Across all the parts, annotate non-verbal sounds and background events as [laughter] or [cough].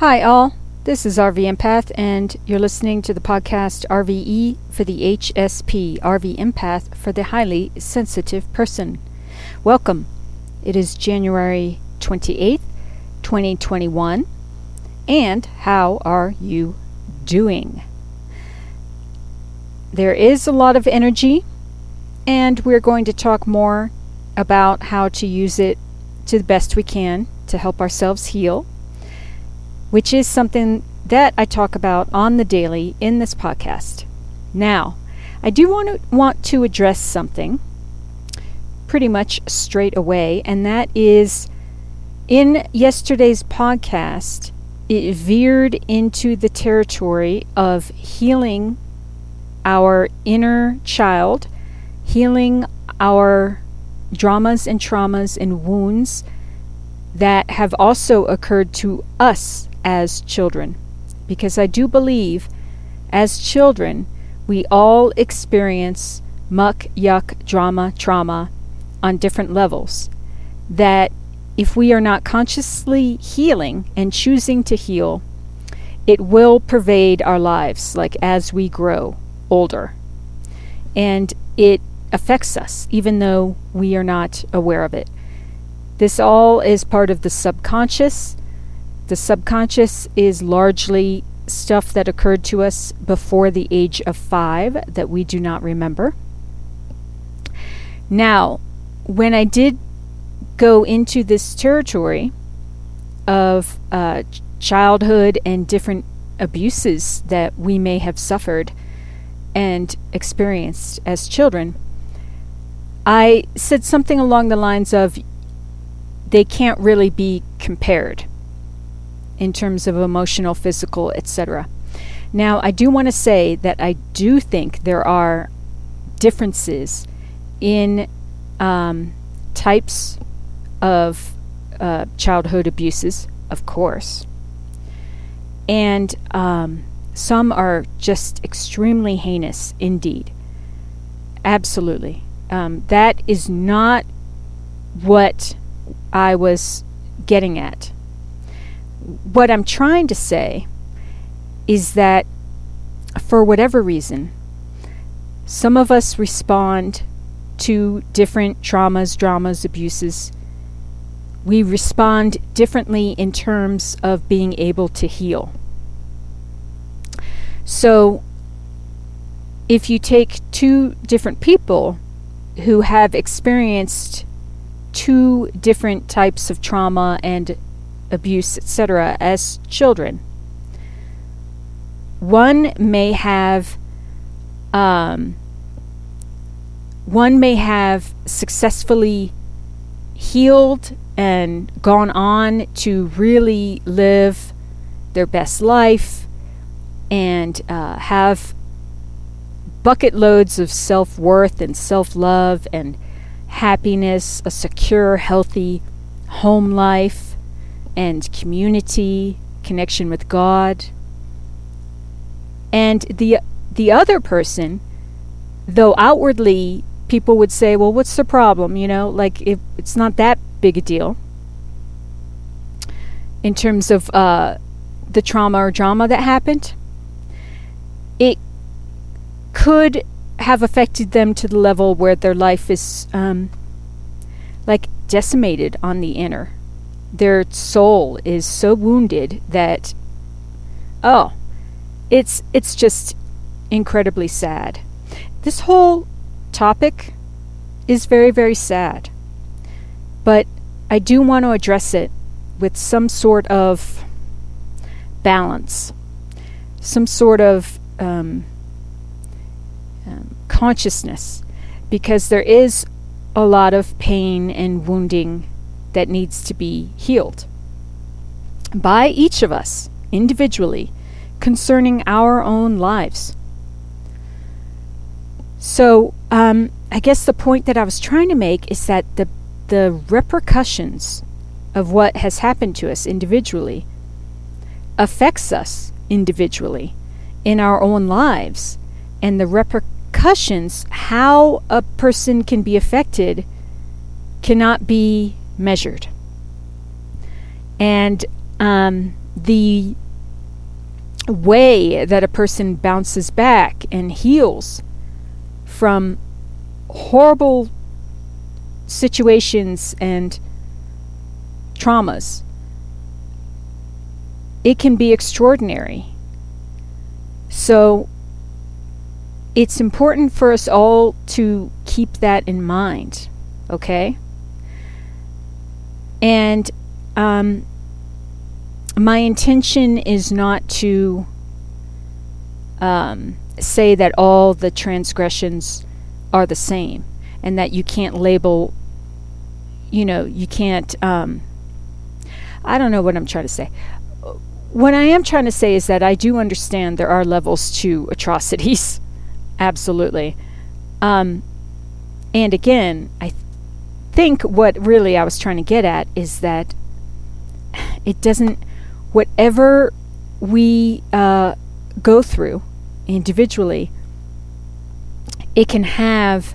Hi, all. This is RV Empath, and you're listening to the podcast RVE for the HSP, RV Empath for the highly sensitive person. Welcome. It is January 28th, 2021. And how are you doing? There is a lot of energy, and we're going to talk more about how to use it to the best we can to help ourselves heal which is something that I talk about on the daily in this podcast. Now, I do want to want to address something pretty much straight away, and that is in yesterday's podcast, it veered into the territory of healing our inner child, healing our dramas and traumas and wounds that have also occurred to us as children. Because I do believe, as children, we all experience muck, yuck, drama, trauma on different levels. That if we are not consciously healing and choosing to heal, it will pervade our lives, like as we grow older. And it affects us, even though we are not aware of it. This all is part of the subconscious the subconscious is largely stuff that occurred to us before the age of five that we do not remember. Now, when I did go into this territory of uh, childhood and different abuses that we may have suffered and experienced as children, I said something along the lines of they can't really be compared in terms of emotional, physical, etc. Now, I do want to say that I do think there are differences in um, types of uh, childhood abuses, of course. And um, some are just extremely heinous indeed. Absolutely. Um, that is not what I was getting at what I'm trying to say is that for whatever reason, some of us respond to different traumas, dramas, abuses. We respond differently in terms of being able to heal. So, if you take two different people who have experienced two different types of trauma and abuse, etc., as children. One may have um, one may have successfully healed and gone on to really live their best life and uh, have bucket loads of self worth and self love and happiness, a secure, healthy home life, and community, connection with God. And the the other person, though outwardly people would say, "Well, what's the problem?" You know, like it's not that big a deal in terms of uh, the trauma or drama that happened. It could have affected them to the level where their life is um, like decimated on the inner their soul is so wounded that oh it's it's just incredibly sad. This whole topic is very very sad but i do want to address it with some sort of balance some sort of um, um, consciousness because there is a lot of pain and wounding that needs to be healed by each of us individually concerning our own lives. So, um, I guess the point that I was trying to make is that the the repercussions of what has happened to us individually affects us individually in our own lives, and the repercussions, how a person can be affected, cannot be measured. And um, the way that a person bounces back and heals from horrible situations and traumas, it can be extraordinary. So it's important for us all to keep that in mind, okay? And um, my intention is not to um, say that all the transgressions are the same and that you can't label, you know, you can't. Um, I don't know what I'm trying to say. What I am trying to say is that I do understand there are levels to atrocities. [laughs] Absolutely. Um, and again, I think what really I was trying to get at is that it doesn't, whatever we uh, go through individually, it can have,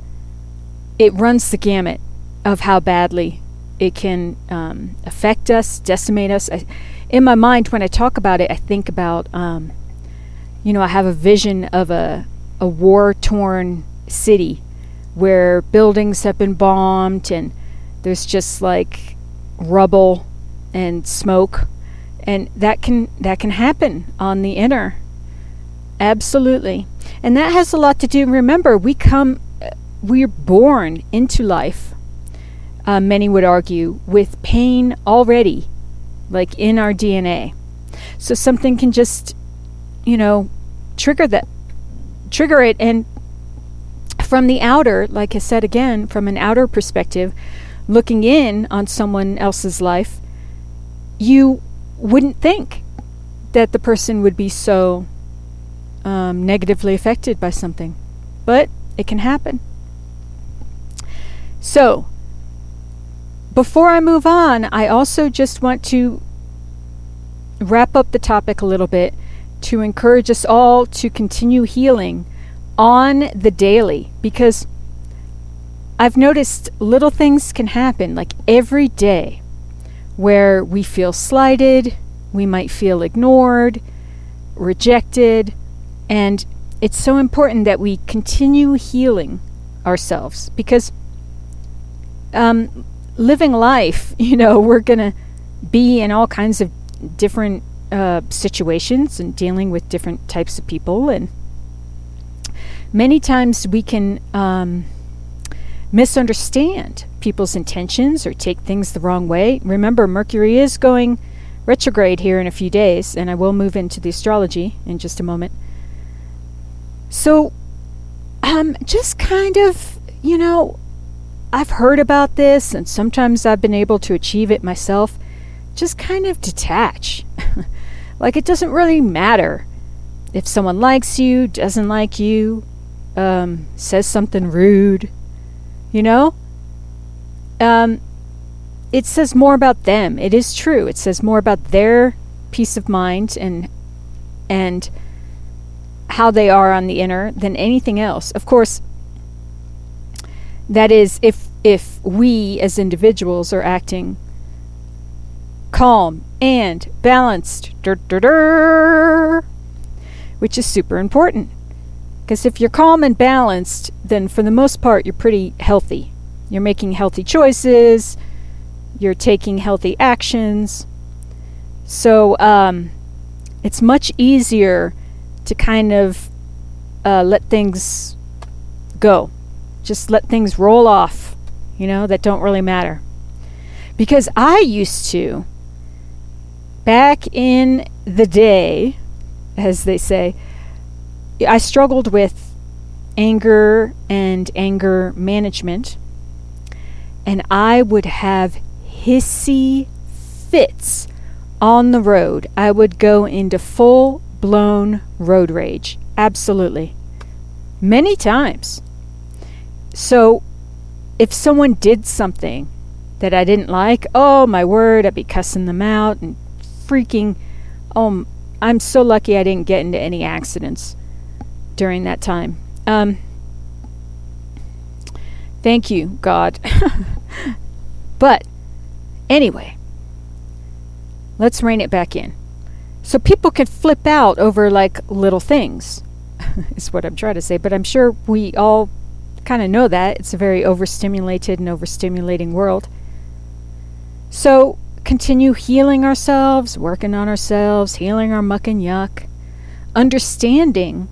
it runs the gamut of how badly it can um, affect us, decimate us. I, in my mind, when I talk about it, I think about, um, you know, I have a vision of a, a war torn city where buildings have been bombed and there's just like rubble and smoke. And that can that can happen on the inner. Absolutely. And that has a lot to do remember we come we're born into life uh, many would argue with pain already like in our dna so something can just you know trigger that trigger it and from the outer like i said again from an outer perspective looking in on someone else's life you wouldn't think that the person would be so um, negatively affected by something. But it can happen. So, before I move on, I also just want to wrap up the topic a little bit to encourage us all to continue healing on the daily because I've noticed little things can happen like every day where we feel slighted, we might feel ignored, rejected, and it's so important that we continue healing ourselves because um, living life, [laughs] you know, we're going to be in all kinds of different uh, situations and dealing with different types of people. And many times we can um, misunderstand people's intentions or take things the wrong way. Remember, Mercury is going retrograde here in a few days, and I will move into the astrology in just a moment. So, um, just kind of, you know, I've heard about this, and sometimes I've been able to achieve it myself. Just kind of detach. [laughs] like, it doesn't really matter if someone likes you, doesn't like you, um, says something rude, you know? Um, it says more about them. It is true. It says more about their peace of mind and and how they are on the inner than anything else. Of course, that is if if we as individuals are acting calm and balanced, which is super important. Because if you're calm and balanced, then for the most part, you're pretty healthy. You're making healthy choices, you're taking healthy actions. So um, it's much easier to kind of uh, let things go. Just let things roll off, you know, that don't really matter. Because I used to, back in the day, as they say, I struggled with anger and anger management, and I would have hissy fits on the road. I would go into full blown road rage. Absolutely. Many times. So, if someone did something that I didn't like, oh my word, I'd be cussing them out and freaking. Oh, I'm so lucky I didn't get into any accidents during that time. Um, thank you, God. [laughs] but anyway, let's rein it back in. So people can flip out over like little things, [laughs] is what I'm trying to say. But I'm sure we all kind of know that. It's a very overstimulated and overstimulating world. So continue healing ourselves, working on ourselves, healing our muck and yuck, understanding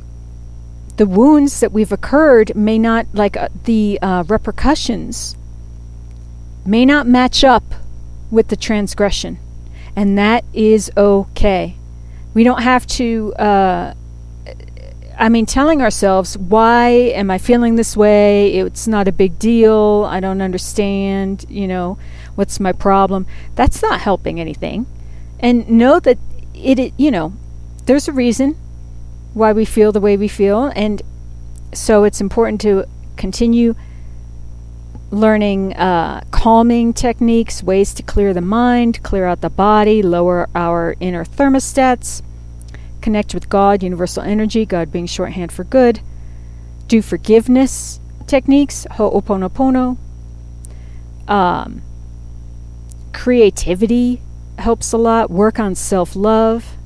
the wounds that we've occurred may not, like uh, the uh, repercussions, may not match up with the transgression. And that is okay. We don't have to, uh, I mean, telling ourselves, why am I feeling this way? It's not a big deal. I don't understand. You know, what's my problem? That's not helping anything. And know that it, it you know, there's a reason why we feel the way we feel. And so it's important to continue learning uh, calming techniques, ways to clear the mind, clear out the body, lower our inner thermostats, connect with God, universal energy, God being shorthand for good, do forgiveness techniques, ho'oponopono. Um, creativity helps a lot, work on self love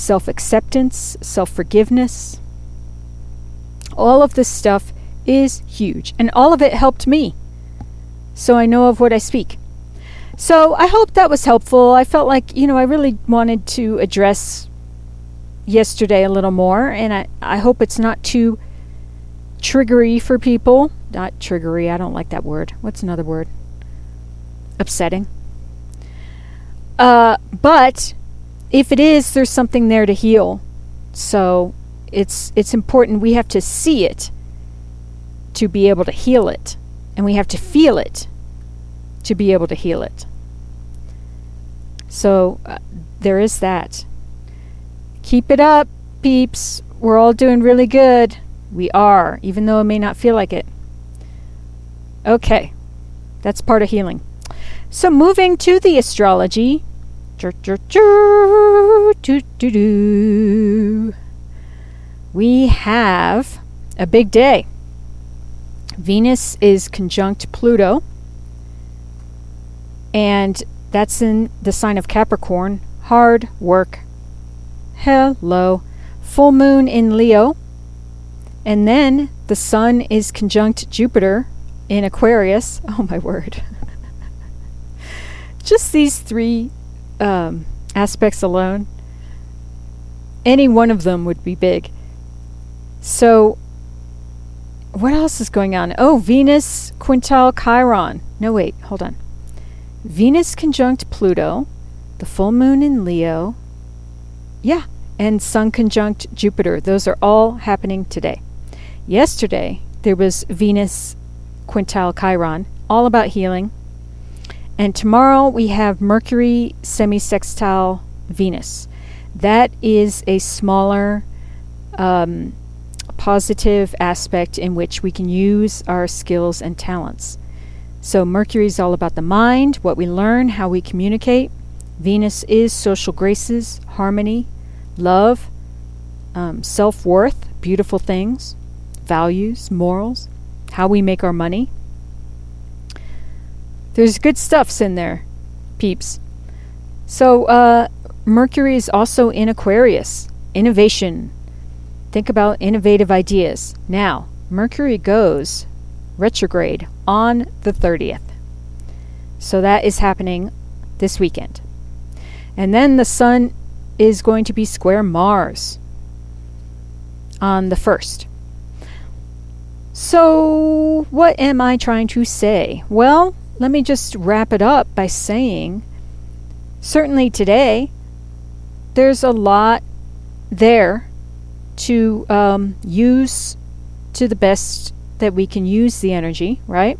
self acceptance, self forgiveness. All of this stuff is huge, and all of it helped me. So I know of what I speak. So I hope that was helpful. I felt like, you know, I really wanted to address yesterday a little more, and I, I hope it's not too triggery for people. Not triggery, I don't like that word. What's another word? Upsetting. Uh, but if it is, there's something there to heal. So it's it's important we have to see it to be able to heal it, and we have to feel it to be able to heal it. So uh, there is that. Keep it up, peeps. We're all doing really good. We are, even though it may not feel like it. Okay, that's part of healing. So moving to the astrology, we have a big day. Venus is conjunct Pluto, and that's in the sign of Capricorn. Hard work. Hello. Full moon in Leo. And then the sun is conjunct Jupiter in Aquarius. [laughs] Oh, my word. [laughs] Just these three um, aspects alone, any one of them would be big. So, what else is going on? Oh, Venus quintile Chiron. No, wait, hold on. Venus conjunct Pluto, the full moon in Leo. Yeah, and Sun conjunct Jupiter. Those are all happening today. Yesterday, there was Venus quintile Chiron, all about healing. And tomorrow we have Mercury semi-sextile Venus. That is a smaller um, positive aspect in which we can use our skills and talents. So Mercury is all about the mind, what we learn, how we communicate. Venus is social graces, harmony, love, um, self worth, beautiful things, values, morals, how we make our money. There's good stuffs in there, peeps. So, uh, Mercury is also in Aquarius. Innovation. Think about innovative ideas. Now, Mercury goes retrograde on the 30th. So that is happening this weekend. And then the Sun is going to be square Mars on the 1st. So, what am I trying to say? Well, let me just wrap it up by saying certainly today, there's a lot there to um, use to the best that we can use the energy, right?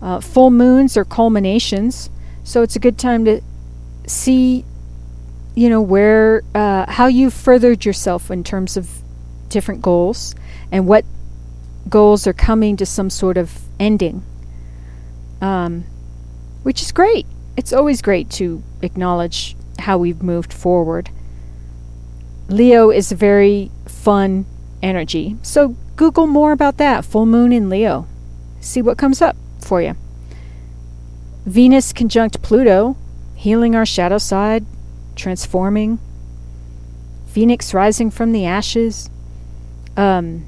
Uh, full moons are culminations, so it's a good time to see, you know, where, uh, how you've furthered yourself in terms of different goals and what goals are coming to some sort of ending um, which is great. It's always great to acknowledge how we've moved forward. Leo is a very fun energy, so Google more about that full moon in Leo. See what comes up for you. Venus conjunct Pluto, healing our shadow side, transforming, phoenix rising from the ashes, um,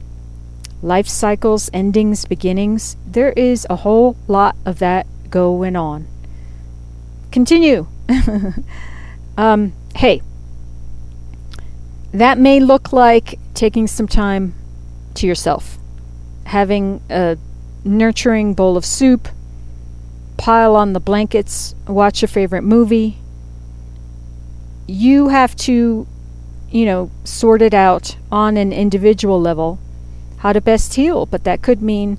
life cycles, endings, beginnings. There is a whole lot of that going on. Continue. [laughs] um, hey, that may look like taking some time to yourself, having a nurturing bowl of soup, pile on the blankets, watch your favorite movie. You have to, you know, sort it out on an individual level how to best heal, but that could mean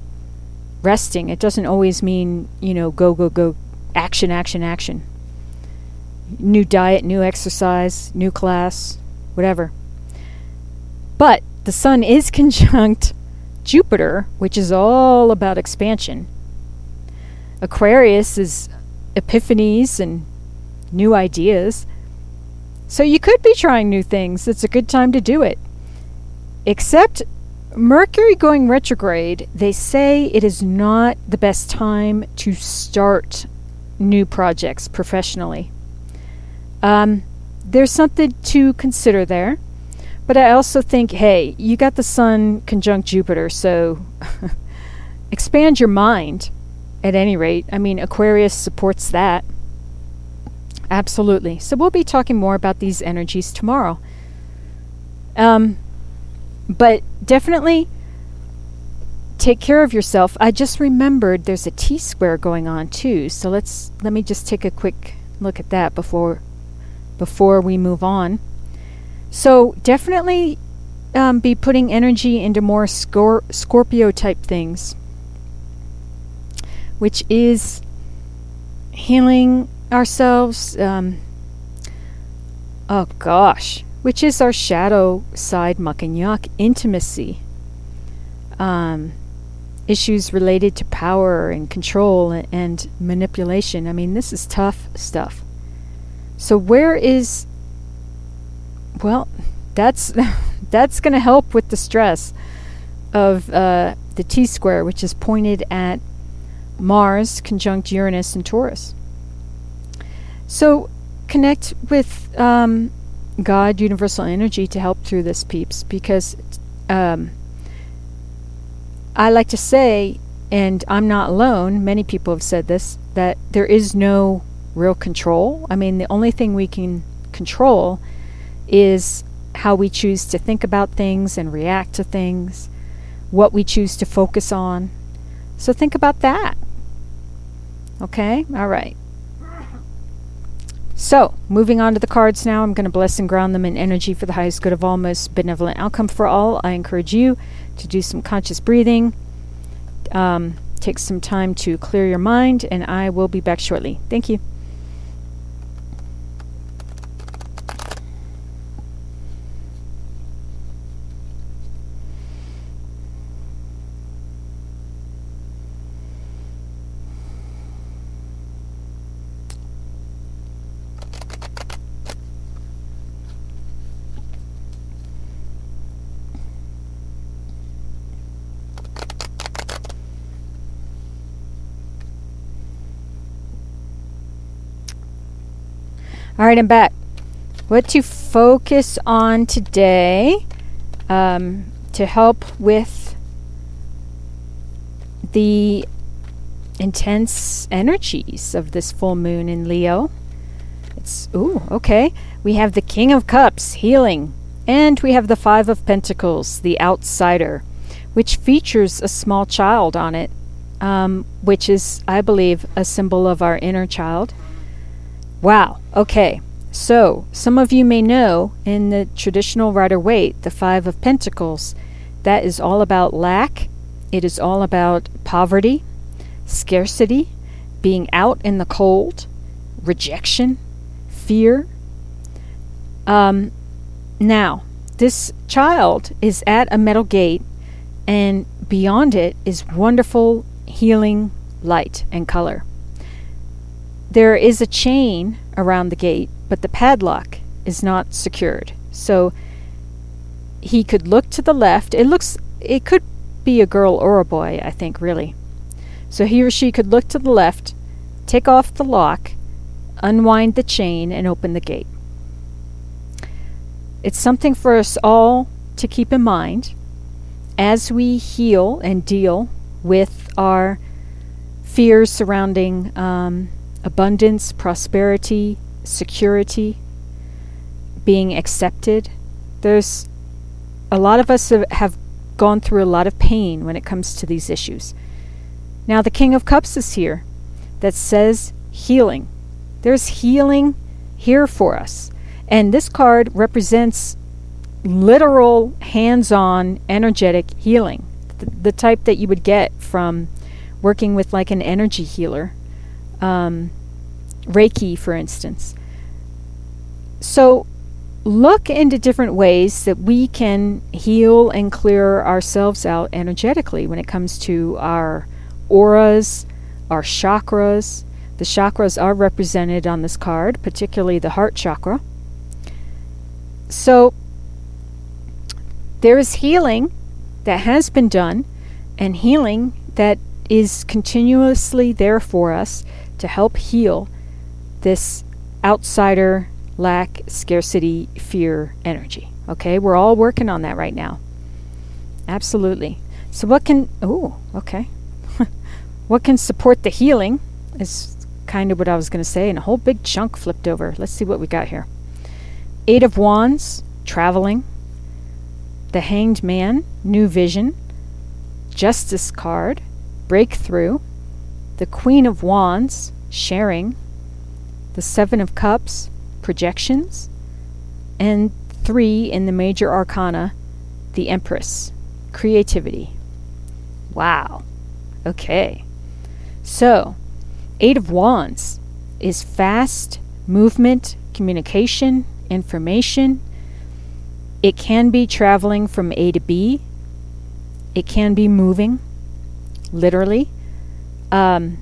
resting. It doesn't always mean, you know, go, go, go, action, action, action. New diet, new exercise, new class, whatever. But the sun is [laughs] conjunct Jupiter, which is all about expansion. Aquarius is epiphanies and new ideas. So you could be trying new things. It's a good time to do it. Except Mercury going retrograde, they say it is not the best time to start new projects professionally. Um, there's something to consider there. But I also think, hey, you got the sun conjunct Jupiter, so [laughs] expand your mind at any rate. I mean, Aquarius supports that. Absolutely. So we'll be talking more about these energies tomorrow. Um, but definitely take care of yourself. I just remembered there's a T square going on too. So let's let me just take a quick look at that before before we move on. So definitely um, be putting energy into more Scor- Scorpio type things, which is healing ourselves. Um, oh gosh, which is our shadow side yuck intimacy. Um, issues related to power and control and, and manipulation. I mean, this is tough stuff. So where is well, that's [laughs] that's going to help with the stress of uh, the T square, which is pointed at Mars conjunct Uranus and Taurus. So connect with um, God, universal energy, to help through this, peeps, because um, I like to say, and I'm not alone, many people have said this, that there is no real control. I mean, the only thing we can control is how we choose to think about things and react to things, what we choose to focus on. So think about that. Okay? All right. So, moving on to the cards now, I'm going to bless and ground them in energy for the highest good of all, most benevolent outcome for all. I encourage you to do some conscious breathing, um, take some time to clear your mind, and I will be back shortly. Thank you. Right, I'm back. What to focus on today um, to help with the intense energies of this full moon in Leo. It's, ooh, okay. We have the King of Cups, healing. And we have the Five of Pentacles, the outsider, which features a small child on it, um, which is, I believe, a symbol of our inner child. Wow. Okay. So, some of you may know in the traditional Rider Waite, the Five of Pentacles, that is all about lack. It is all about poverty, scarcity, being out in the cold, rejection, fear. Um, now, this child is at a metal gate, and beyond it is wonderful healing light and color. There is a chain around the gate, but the padlock is not secured. So he could look to the left. It looks it could be a girl or a boy, I think really. So he or she could look to the left, take off the lock, unwind the chain and open the gate. It's something for us all to keep in mind as we heal and deal with our fears surrounding um, abundance, prosperity, security, being accepted. There's a lot of us have gone through a lot of pain when it comes to these issues. Now, the King of Cups is here that says healing. There's healing here for us. And this card represents literal, hands on, energetic healing, the, the, type that you would get from working with like an energy healer, um, Reiki, for instance. So, look into different ways that we can heal and clear ourselves out energetically when it comes to our auras, our chakras. The chakras are represented on this card, particularly the heart chakra. So, there is healing that has been done and healing that is continuously there for us to help heal this outsider lack, scarcity, fear energy. Okay, we're all working on that right now. Absolutely. So, what can, oh, okay. [laughs] what can support the healing is kind of what I was going to say, and a whole big chunk flipped over. Let's see what we got here. Eight of Wands, traveling. The Hanged Man, new vision. Justice card, breakthrough. The Queen of Wands, sharing. The Seven of Cups, projections. And three in the major arcana, the Empress, creativity. Wow. Okay. So, Eight of Wands is fast movement, communication, information. It can be traveling from A to B. It can be moving, literally. Um,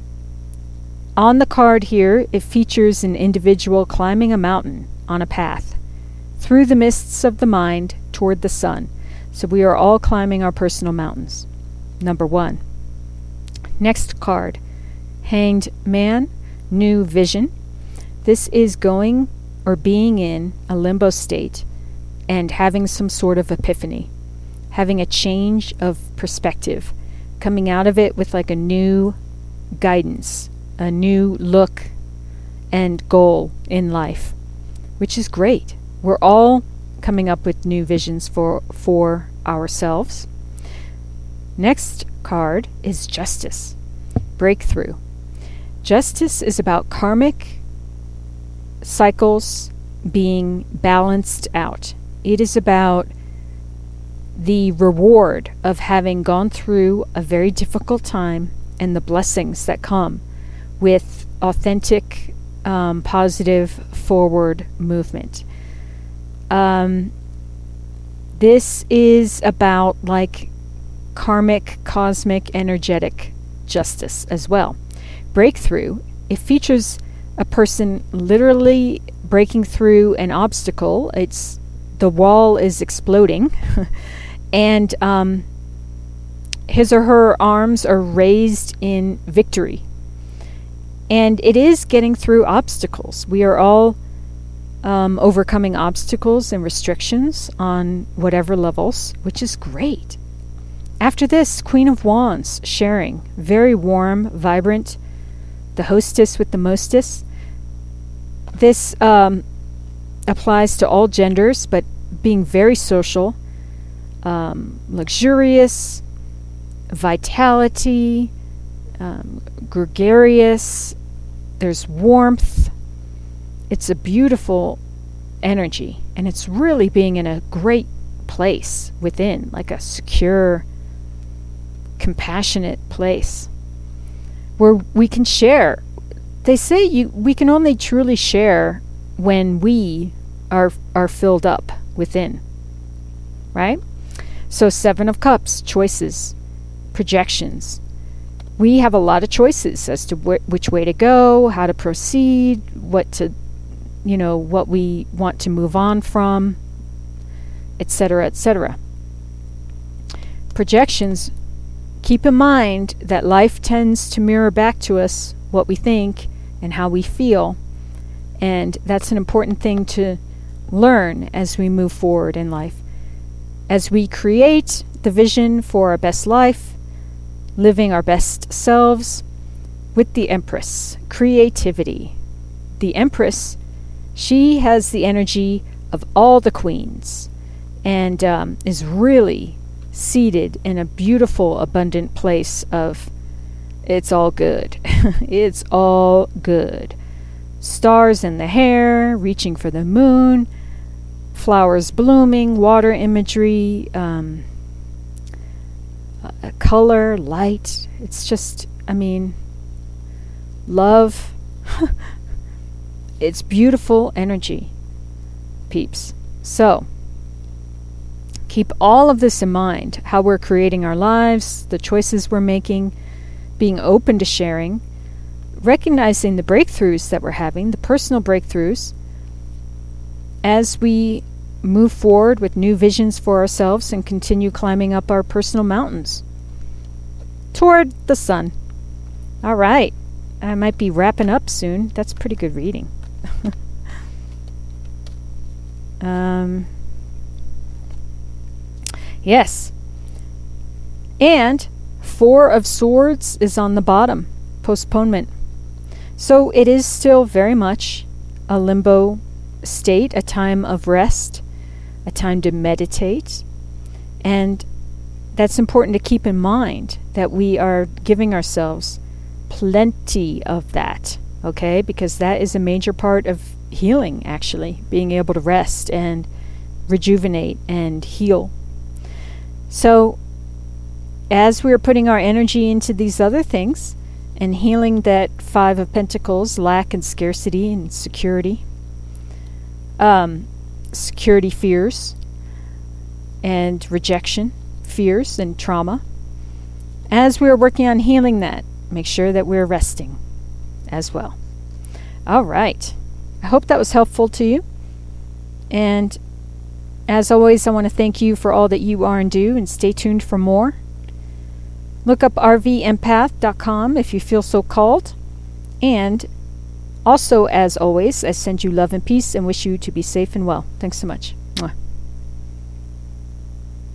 on the card here, it features an individual climbing a mountain on a path through the mists of the mind toward the sun. So we are all climbing our personal mountains. Number one. Next card Hanged Man, New Vision. This is going or being in a limbo state and having some sort of epiphany, having a change of perspective, coming out of it with like a new guidance, a new look and goal in life, which is great. We're all coming up with new visions for for ourselves. Next card is justice. Breakthrough. Justice is about karmic cycles being balanced out. It is about the reward of having gone through a very difficult time and the blessings that come with authentic, um, positive forward movement. Um, this is about like karmic, cosmic, energetic justice as well breakthrough, it features a person literally breaking through an obstacle. It's the wall is exploding, [laughs] and um, his or her arms are raised in victory. And it is getting through obstacles. We are all um, overcoming obstacles and restrictions on whatever levels, which is great. After this, Queen of Wands sharing, very warm, vibrant, the hostess with the mostess. This um, applies to all genders, but being very social, um, luxurious, vitality, um, gregarious, there's warmth. It's a beautiful energy, and it's really being in a great place within, like a secure, compassionate place where we can share. They say you we can only truly share when we are are filled up within. Right? So 7 of cups, choices, projections. We have a lot of choices as to wh- which way to go, how to proceed, what to you know, what we want to move on from, etc., etc. Projections Keep in mind that life tends to mirror back to us what we think and how we feel. And that's an important thing to learn as we move forward in life. As we create the vision for our best life, living our best selves with the Empress, creativity. The Empress, she has the energy of all the queens and um, is really seated in a beautiful, abundant place of it's all good. [laughs] it's all good. Stars in the hair, reaching for the moon, flowers blooming, water imagery, um, uh, color, light. It's just, I mean, love. [laughs] it's beautiful energy, peeps. So, keep all of this in mind how we're creating our lives, the choices we're making, being open to sharing, recognizing the breakthroughs that we're having, the personal breakthroughs, as we move forward with new visions for ourselves and continue climbing up our personal mountains toward the sun. All right. I might be wrapping up soon. That's pretty good reading. [laughs] um, Yes. And Four of Swords is on the bottom, postponement. So it is still very much a limbo state, a time of rest, a time to meditate. And that's important to keep in mind that we are giving ourselves plenty of that, okay? Because that is a major part of healing, actually, being able to rest and rejuvenate and heal so, as we're putting our energy into these other things and healing that Five of Pentacles, lack and scarcity and security, um, security fears, and rejection fears and trauma, as we're working on healing that, make sure that we're resting as well. All right. I hope that was helpful to you. And as always, I want to thank you for all that you are and do, and stay tuned for more. Look up rvempath.com if you feel so called. And also, as always, I send you love and peace and wish you to be safe and well. Thanks so much.